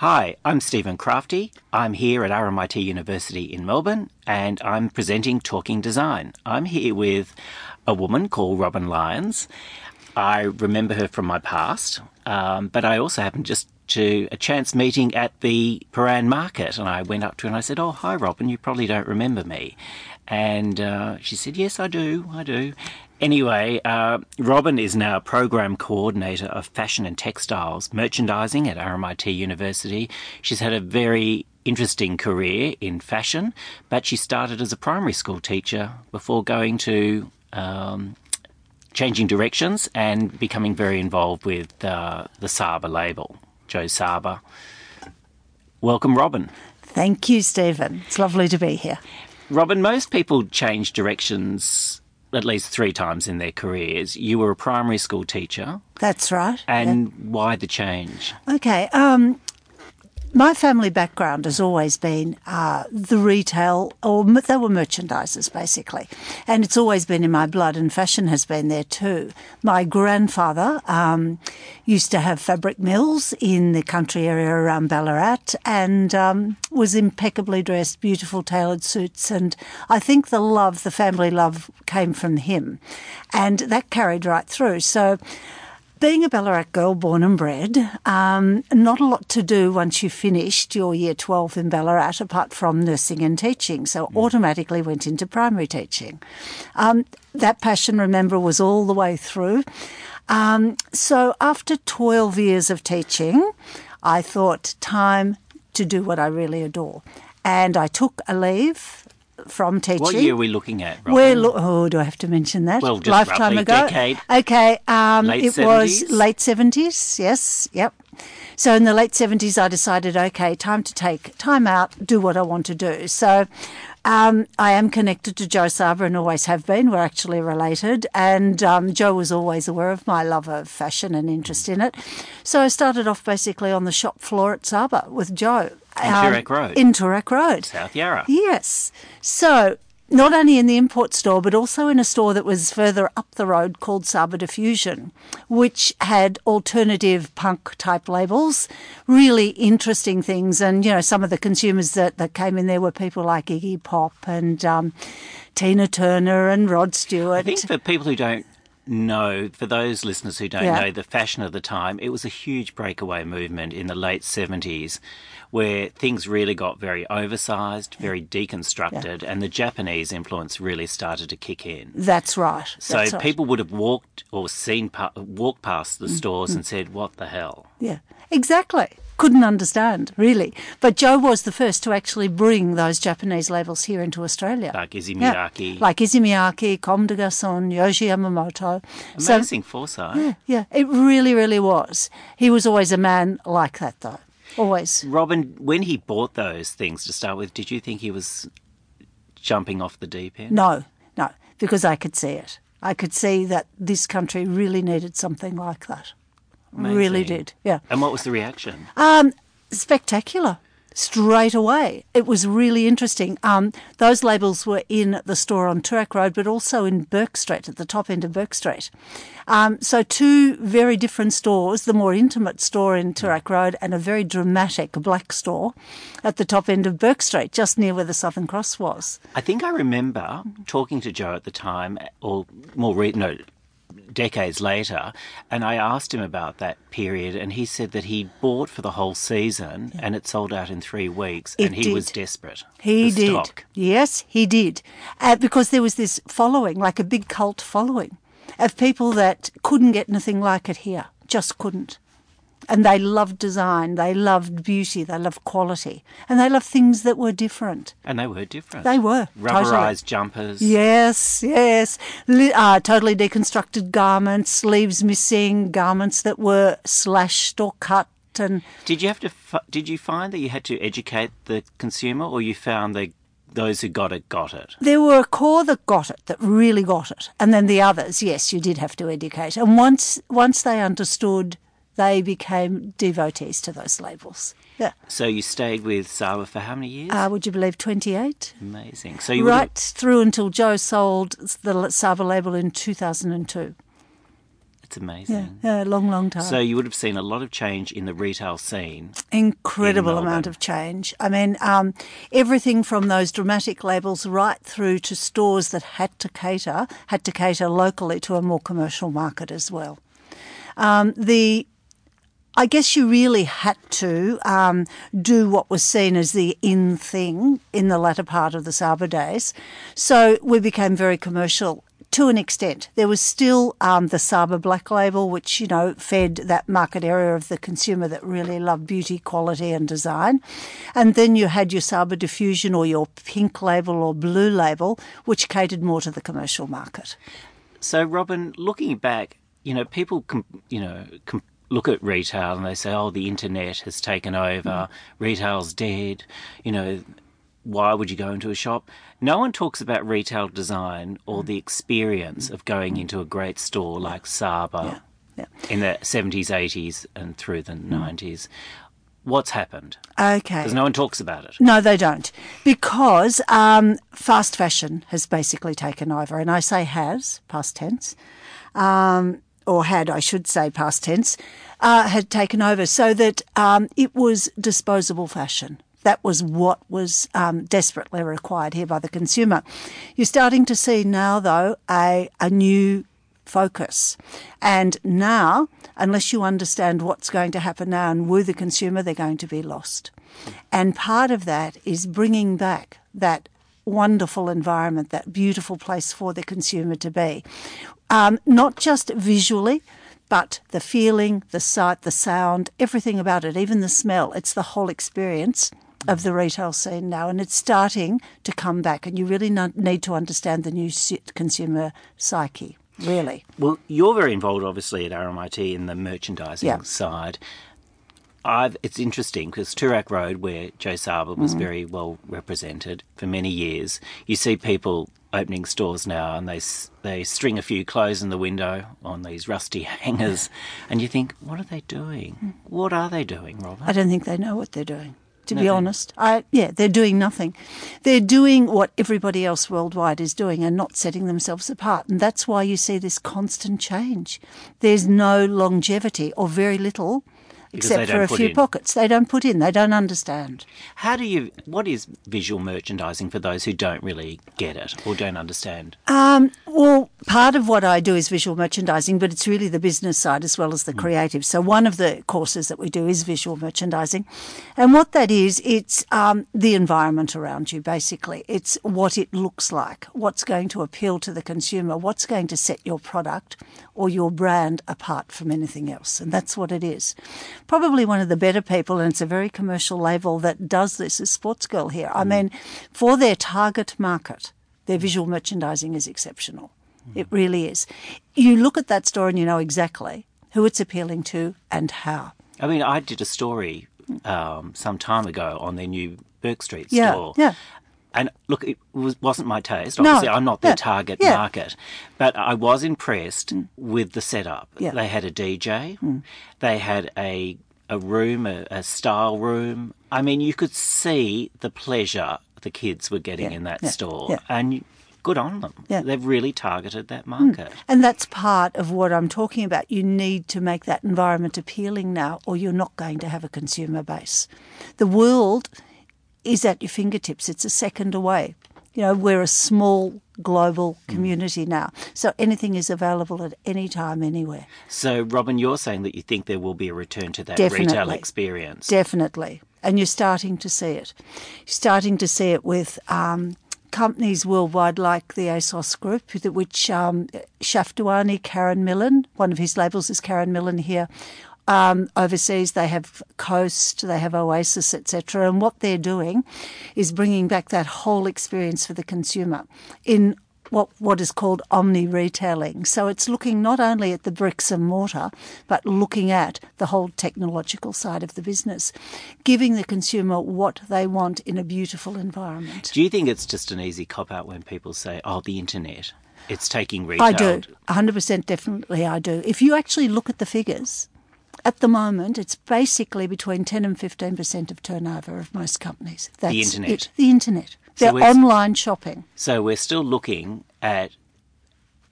Hi, I'm Stephen Crafti. I'm here at RMIT University in Melbourne and I'm presenting Talking Design. I'm here with a woman called Robin Lyons. I remember her from my past, um, but I also happened just to a chance meeting at the Prahran market and I went up to her and I said, Oh, hi, Robin, you probably don't remember me. And uh, she said, Yes, I do, I do. Anyway, uh, Robin is now program coordinator of fashion and textiles merchandising at RMIT University. She's had a very interesting career in fashion, but she started as a primary school teacher before going to um, changing directions and becoming very involved with uh, the Saba label, Joe Saba. Welcome, Robin. Thank you, Stephen. It's lovely to be here. Robin, most people change directions at least three times in their careers. You were a primary school teacher. That's right. And why the change? Okay. Um, my family background has always been uh, the retail, or they were merchandisers basically, and it's always been in my blood. And fashion has been there too. My grandfather um, used to have fabric mills in the country area around Ballarat, and um, was impeccably dressed, beautiful tailored suits, and I think the love, the family love, came from him, and that carried right through. So being a Ballarat girl born and bred, um, not a lot to do once you finished your year 12 in Ballarat apart from nursing and teaching. So mm. automatically went into primary teaching. Um, that passion, remember, was all the way through. Um, so after 12 years of teaching, I thought time to do what I really adore. And I took a leave from teaching. What year are we looking at? Robin? We're lo- oh, do I have to mention that? Well, just lifetime ago. Decade. Okay, um, it 70s? was late seventies. Yes, yep. So in the late seventies, I decided, okay, time to take time out, do what I want to do. So. Um, I am connected to Joe Saba and always have been. We're actually related. And um, Joe was always aware of my love of fashion and interest in it. So I started off basically on the shop floor at Saba with Joe. In um, Toorak Road. In Toorak Road. South Yarra. Yes. So not only in the import store, but also in a store that was further up the road called Saba Diffusion, which had alternative punk type labels, really interesting things. And, you know, some of the consumers that, that came in there were people like Iggy Pop and um, Tina Turner and Rod Stewart. I think for people who don't know, for those listeners who don't yeah. know the fashion of the time, it was a huge breakaway movement in the late 70s where things really got very oversized, very deconstructed, yeah. and the Japanese influence really started to kick in. That's right. So That's right. people would have walked or seen walked past the mm. stores mm. and said, "What the hell?" Yeah, exactly couldn't understand, really. But Joe was the first to actually bring those Japanese labels here into Australia. Like Miyake. Yeah. Like Miyake, Comme des Garçons, Yohji Yamamoto. Amazing so, foresight. Yeah, yeah, it really, really was. He was always a man like that, though. Always. Robin, when he bought those things to start with, did you think he was jumping off the deep end? No, no, because I could see it. I could see that this country really needed something like that. Amazing. Really did, yeah. And what was the reaction? Um, spectacular straight away. It was really interesting. Um, those labels were in the store on Toorak Road, but also in Bourke Street, at the top end of Bourke Street. Um, so two very different stores, the more intimate store in Toorak Road and a very dramatic black store at the top end of Bourke Street, just near where the Southern Cross was. I think I remember talking to Joe at the time, or more, re- no, decades later, and I asked him about that period, and he said that he bought for the whole season yeah. and it sold out in three weeks, it and he did. was desperate. He did. Stock. Yes, he did. Uh, because there was this following, like a big cult following, of people that couldn't get anything like it here, just couldn't and they loved design, they loved beauty, they loved quality, and they loved things that were different. And they were different. They were rubberized totally. jumpers. Yes, yes, uh, totally deconstructed garments, sleeves missing, garments that were slashed or cut. And did you have to? Did you find that you had to educate the consumer, or you found they those who got it got it. There were a core that got it, that really got it, and then the others, yes, you did have to educate. And once once they understood they became devotees to those labels. Yeah. So you stayed with Saba for how many years? Uh, would you believe 28? Amazing. So you right through until Joe sold the Saba label in 2002. It's amazing. Yeah, a long, long time. So you would have seen a lot of change in the retail scene. Incredible in amount of change. I mean, um, everything from those dramatic labels right through to stores that had to cater, had to cater locally to a more commercial market as well. Um, the I guess you really had to um, do what was seen as the in thing in the latter part of the Saba days. So we became very commercial to an extent. There was still um, the Saba Black Label, which, you know, fed that market area of the consumer that really loved beauty, quality, and design. And then you had your Saba Diffusion or your Pink Label or Blue Label, which catered more to the commercial market. So, Robin, looking back, you know, people, com- you know, com- look at retail and they say, "Oh, the internet has taken over. Retail's dead." You know, why would you go into a shop? No one talks about retail design or the experience of going into a great store like Saba Yeah. in the seventies, eighties, and through the nineties. What's happened? Okay. Because no one talks about it. No, they don't. Because um, fast fashion has basically taken over. And I say has, past tense, um, or had, I should say, past tense, uh, had taken over so that um, it was disposable fashion. That was what was um, desperately required here by the consumer. You're starting to see now, though, a, a new focus. And now, unless you understand what's going to happen now and woo the consumer, they're going to be lost. And part of that is bringing back that wonderful environment, that beautiful place for the consumer to be. Um, not just visually, but the feeling, the sight, the sound, everything about it, even the smell. It's the whole experience of the retail scene now, and it's starting to come back. And you really need to understand the new consumer psyche, really. Well, you're very involved, obviously, at RMIT in the merchandising Yeah. side. I've, it's interesting because Toorak Road, where Joe Saba was Mm-hmm. very well represented for many years, you see people opening stores now and they they string a few clothes in the window on these rusty hangers, and you think, what are they doing? Hmm. What are they doing, Robin? I don't think they know what they're doing. To be honest, I yeah, they're doing nothing. They're doing what everybody else worldwide is doing and not setting themselves apart. And that's why you see this constant change. There's no longevity or very little, Because except for a few in. pockets. They don't put in. They don't understand. How do you? What is visual merchandising for those who don't really get it or don't understand? Um, well, part of what I do is visual merchandising, but it's really the business side as well as the creative. So one of the courses that we do is visual merchandising, and what that is, it's um, the environment around you. Basically, it's what it looks like, what's going to appeal to the consumer, what's going to set your product or your brand apart from anything else, and that's what it is. Probably one of the better people, and it's a very commercial label that does this, is Sportsgirl here. I mean, for their target market their visual merchandising is exceptional. It really is. You look at that store and you know exactly who it's appealing to and how. I mean, I did a story um, some time ago on their new Bourke Street Yeah, store. yeah. And look, it was, wasn't my taste. No, Obviously, I'm not their yeah, target yeah. market. But I was impressed mm. with the setup. Yeah. They had a DJ, mm. they had a, a room, a, a style room. I mean, you could see the pleasure the kids were getting in that store. And good on them. Yeah. They've really targeted that mm. market. And that's part of what I'm talking about. You need to make that environment appealing now, or you're not going to have a consumer base. The world is at your fingertips, it's a second away. You know, we're a small global community now. So anything is available at any time, anywhere. So, Robin, you're saying that you think there will be a return to that retail experience. Definitely. And you're starting to see it. You're starting to see it with um, companies worldwide like the ASOS Group, which um, Karen Millen, one of his labels is Karen Millen here. Um, overseas, they have Coast, they have Oasis, etc. And what they're doing is bringing back that whole experience for the consumer in what what is called omni retailing. So it's looking not only at the bricks and mortar, but looking at the whole technological side of the business, giving the consumer what they want in a beautiful environment. Do you think it's just an easy cop out when people say, "Oh, the internet, it's taking retail"? I do, 100% definitely I do. If you actually look at the figures, at the moment it's basically between 10 and 15% of turnover of most companies. That's internet. It. The internet. So They're online shopping, So we're still looking at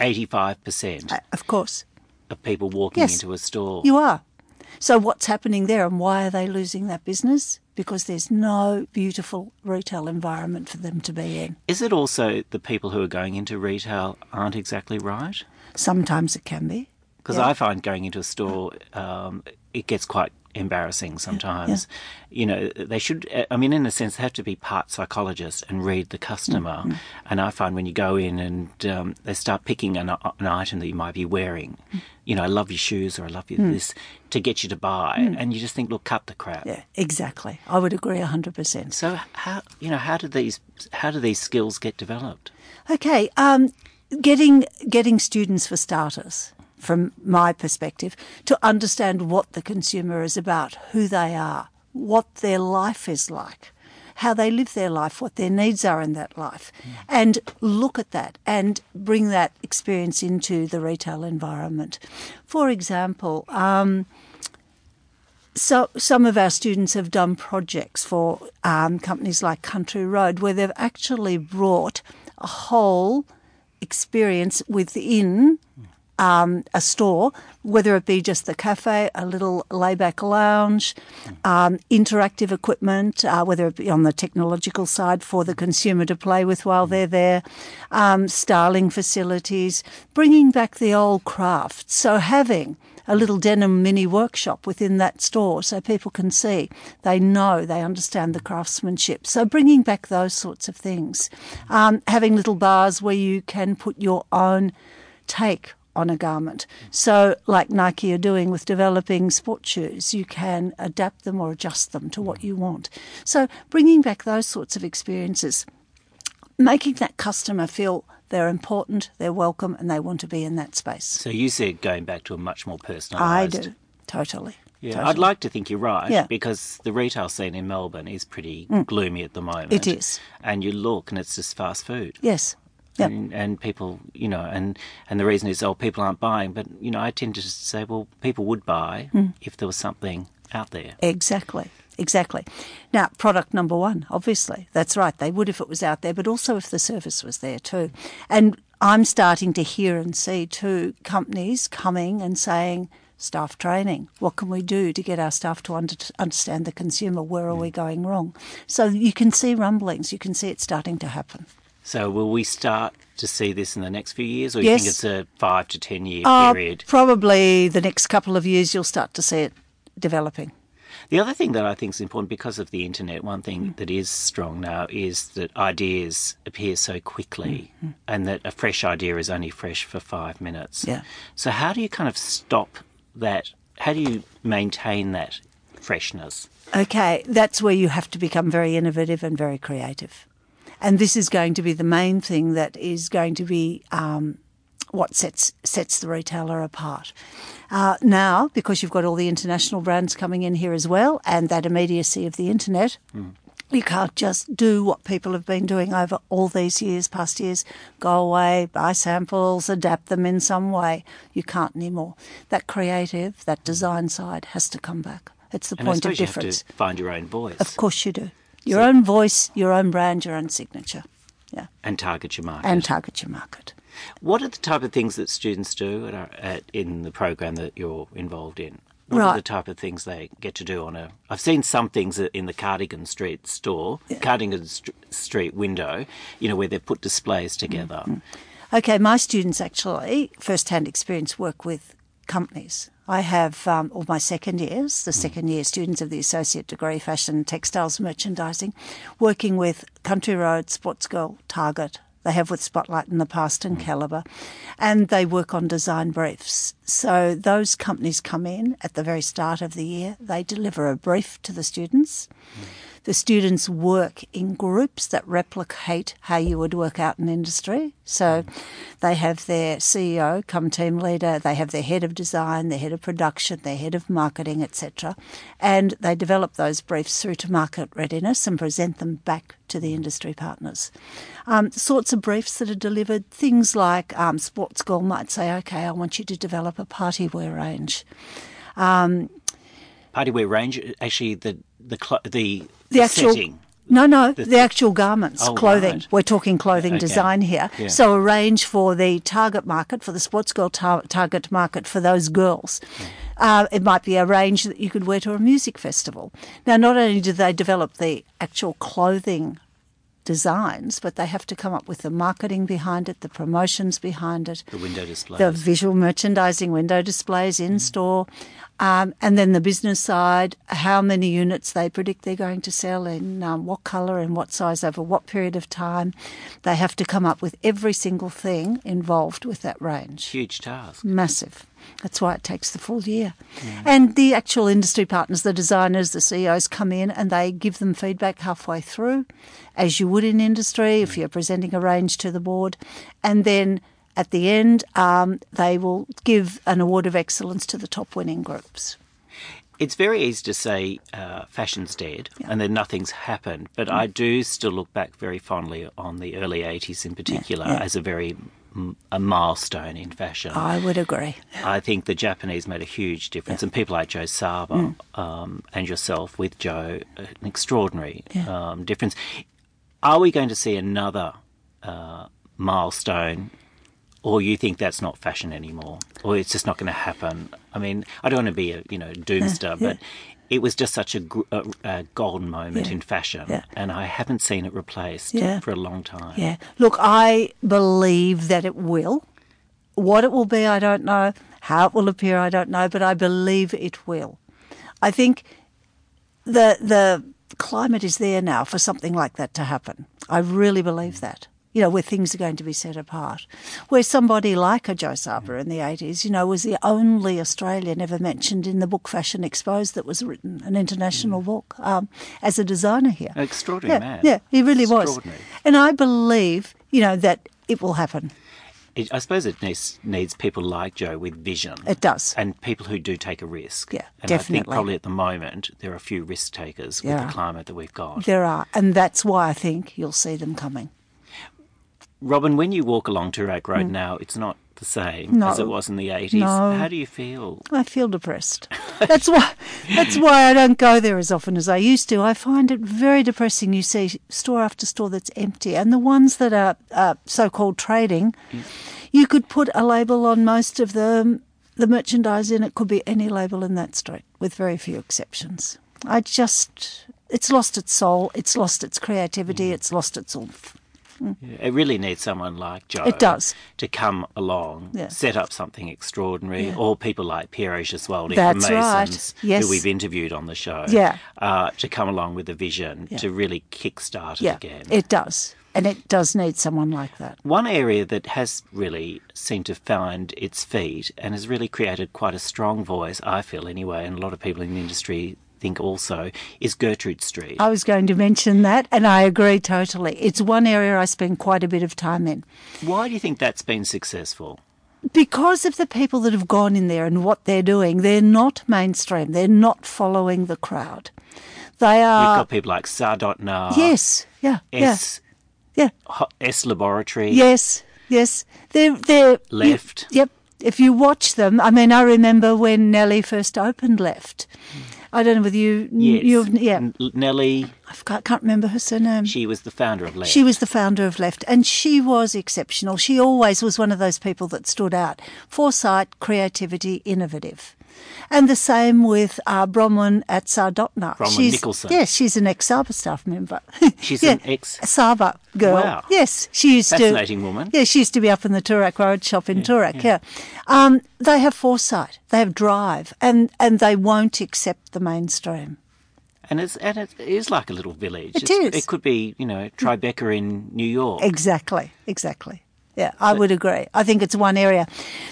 eighty-five percent uh, of course. of people walking Yes. into a store. You are. So what's happening there and why are they losing that business? Because there's no beautiful retail environment for them to be in. Is it also the people who are going into retail aren't exactly right? Sometimes it can be. Because Yeah. I find going into a store, um, it gets quite embarrassing sometimes. You know, they should, I mean, in a sense, they have to be part psychologist and read the customer. Mm-hmm. And I find when you go in and um, they start picking an, an item that you might be wearing, Mm. you know, I love your shoes or I love your this, to get you to buy. And you just think, look, cut the crap. Mm. Yeah, exactly. I would agree 100%. So how, you know, how do these, how do these skills get developed? Okay, um, getting getting students for starters, from my perspective, to understand what the consumer is about, who they are, what their life is like, how they live their life, what their needs are in that life, and look at that and bring that experience into the retail environment. For example. Um, so some of our students have done projects for um, companies like Country Road where they've actually brought a whole experience within um, a store, whether it be just the cafe, a little layback lounge, um, interactive equipment, uh, whether it be on the technological side for the consumer to play with while they're there, um, styling facilities, bringing back the old craft. So having a little denim mini workshop within that store so people can see, they know, they understand the craftsmanship. So bringing back those sorts of things. Um, having little bars where you can put your own take on a garment. So, like Nike are doing with developing sports shoes, you can adapt them or adjust them to what you want. So, bringing back those sorts of experiences, making that customer feel they're important, they're welcome, and they want to be in that space. So you said going back to a much more personalised. I do. Totally. Yeah, Totally. I'd like to think you're right Yeah. Mm. because the retail scene in Melbourne is pretty gloomy at the moment. It is. And you look and it's just fast food. Yes. Yep. And, and people, you know, and, and the reason is, oh, people aren't buying. But, you know, I tend to say, well, people would buy Mm. if there was something out there. Exactly. Exactly. Now, product number one, obviously. That's right. They would if it was out there, but also if the service was there too. And I'm starting to hear and see too companies coming and saying, staff training. What can we do to get our staff to under- understand the consumer? Where are we going wrong? So you can see rumblings. You can see it starting to happen. So will we start to see this in the next few years or you think it's a five to ten year Uh, period? probably the next couple of years, you'll start to see it developing. The other thing that I think is important because of the internet, one thing Mm. that is strong now is that ideas appear so quickly Mm-hmm. and that a fresh idea is only fresh for five minutes. Yeah. So, how do you kind of stop that? How do you maintain that freshness? Okay, that's where you have to become very innovative and very creative. And this is going to be the main thing that is going to be um, what sets sets the retailer apart. Uh, now, because you've got all the international brands coming in here as well, and that immediacy of the internet, you can't just do what people have been doing over all these years, past years. Go away, buy samples, adapt them in some way. You can't anymore. That creative, that design side has to come back. It's the And I point of difference. have to find your own voice Of course you do. Your own voice, your own brand, your own signature. Yeah. and target your market. And target your market. what are the type of things that students do at, at, in the program that you're involved in? What are the type of things they get to do on a? I've seen some things in the Cardigan Street store, Cardigan St- Street window, you know, where they put displays together. Mm-hmm. Okay, my students actually, first hand experience, work with companies. I have um, all my second years, the hmm. second year students of the associate degree, fashion, textiles, merchandising, working with Country Road, Sportsgirl, Target. They have with Spotlight in the past and hmm. Calibre, and they work on design briefs. So those companies come in at the very start of the year. They deliver a brief to the students. Hmm. The students work in groups that replicate how you would work out in industry. So they have their CEO come team leader, they have their head of design, their head of production, their head of marketing, etc. And they develop those briefs through to market readiness and present them back to the industry partners. Um, sorts of briefs that are delivered, things like um, Sportsgirl might say, okay, I want you to develop a party wear range. Party wear range, actually, the the cl- the, The actual setting. No, no, the, actual garments, Oh, clothing. right. We're talking clothing Okay. design here. Yeah. So a range for the target market, for the sportsgirl tar- target market for those girls. Uh, it might be a range that you could wear to a music festival. Now, not only do they develop the actual clothing designs, but they have to come up with the marketing behind it, the promotions behind it, The window displays. the visual merchandising, window displays in store, um, and then the business side, how many units they predict they're going to sell in um, what colour and what size over what period of time. They have to come up with every single thing involved with that range. Huge task. Massive. That's why it takes the full year. And the actual industry partners, the designers, the CEOs come in and they give them feedback halfway through, as you would in industry if you're presenting a range to the board. And then at the end, um, they will give an award of excellence to the top winning groups. It's very easy to say uh, fashion's dead and then nothing's happened, but I do still look back very fondly on the early 80s in particular yeah. as a very mm, a milestone in fashion. I would agree. I think the Japanese made a huge difference, and people like Joe Saba Mm. um, and yourself with Joe, an extraordinary um, difference. Are we going to see another uh, milestone, or you think that's not fashion anymore, or it's just not going to happen? I mean, I don't want to be a you know doomster, but it was just such a, a, a golden moment in fashion, Yeah. and I haven't seen it replaced Yeah. for a long time. Yeah. Look, I believe that it will. What it will be, I don't know. How it will appear, I don't know, but I believe it will. I think the the climate is there now for something like that to happen. I really believe that. You know, where things are going to be set apart. Where somebody like a Joe Saba in the 80s, you know, was the only Australian ever mentioned in the book Fashion Exposed that was written, an international book, um, as a designer here. An extraordinary yeah, man. Yeah, he really was. And I believe, you know, that it will happen. It, I suppose it needs, needs people like Joe with vision. It does. And people who do take a risk. Yeah, and I think definitely. probably at the moment there are a few risk takers with the climate that we've got. There are. And that's why I think you'll see them coming. Robin, when you walk along Toorak Road now, it's not the same as Mm. It was in the 80s. No. How do you feel? I feel depressed. That's why that's why I don't go there as often as I used to. I find it very depressing. You see store after store that's empty, and the ones that are uh, so-called trading, you could put a label on most of the the merchandise, in it could be any label in that street, with very few exceptions. I just, it's lost its soul. It's lost its creativity. It's lost its oomph. It really needs someone like Joe. It does. To come along, Yeah. set up something extraordinary, or people like Piero Gesualdi That's right. Yes. who we've interviewed on the show, Yeah. uh, to come along with a vision to really kickstart it Yeah, again. it does, and it does need someone like that. One area that has really seemed to find its feet and has really created quite a strong voice, I feel anyway, and a lot of people in the industry think also, is Gertrude Street. I was going to mention that, and I agree totally. It's one area I spend quite a bit of time in. Why do you think that's been successful? Because of the people that have gone in there and what they're doing, they're not mainstream. They're not following the crowd. They are. You've got people like Sardot Nar, yes, yeah, S, yeah, S Laboratory. Yes, yes. They're they're Left. Yep. If you watch them, I mean, I remember when Nellie first opened Left. Hmm. I don't know whether you Yes. you've yeah. N- Nellie, I forgot, can't remember her surname. she was the founder of Left. She was the founder of Left, and she was exceptional. She always was one of those people that stood out. Foresight, creativity, innovative. And the same with uh, Bronwyn at Sardotna. Bronwyn she's, Nicholson. Yes, she's an ex-Saba staff member. She's yeah, an ex- a Saba girl. Wow. Yes, she used Fascinating to. woman. Yeah, she used to be up in the Toorak Road shop in Toorak. Yeah, Um, they have foresight, they have drive, and and they won't accept the mainstream. and it's and it is like a little village. It It's- is. It could be, you know, Tribeca in New York. Exactly, exactly. Yeah, I would agree. I think it's one area.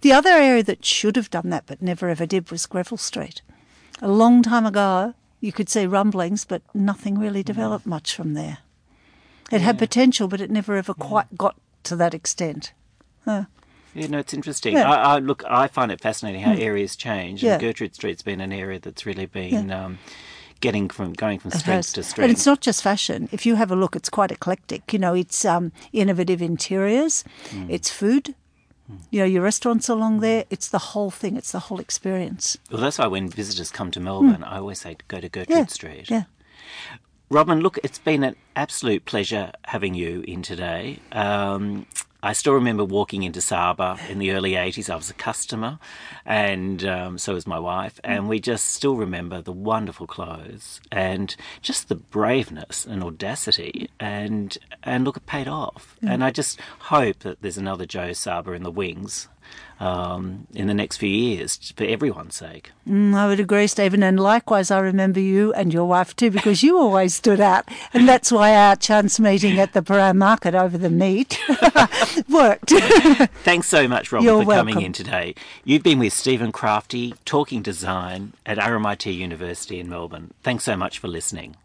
The other area that should have done that but never ever did was Greville Street. A long time ago, you could see rumblings, but nothing really developed much from there. It had potential, but it never ever quite got to that extent. Yeah, no, it's interesting. Yeah. I, I look, I find it fascinating how areas change. Yeah. And Gertrude Street's been an area that's really been um, getting from going from strength to And strength. it's not just fashion. If you have a look, it's quite eclectic. You know, it's um, innovative interiors, Hmm. it's food. You know, your restaurants along there. It's the whole thing. It's the whole experience. Well, that's why when visitors come to Melbourne, I always say go to Gertrude. Yeah, Street. yeah. Robin, look, it's been an absolute pleasure having you in today. Um, I still remember walking into Saba in the early 80s. I was a customer, and um, so was my wife. And we just still remember the wonderful clothes and just the braveness and audacity. And, and look, it paid off. Mm. And I just hope that there's another Joe Saba in the wings um, in the next few years for everyone's sake. Mm, I would agree, Stephen. And likewise, I remember you and your wife too, because you always stood out. And that's why our chance meeting at the Prahran Market over the meat worked. Thanks so much, Robin, You're for welcome. coming in today. You've been with Stephen Crafti, talking design at RMIT University in Melbourne. Thanks so much for listening.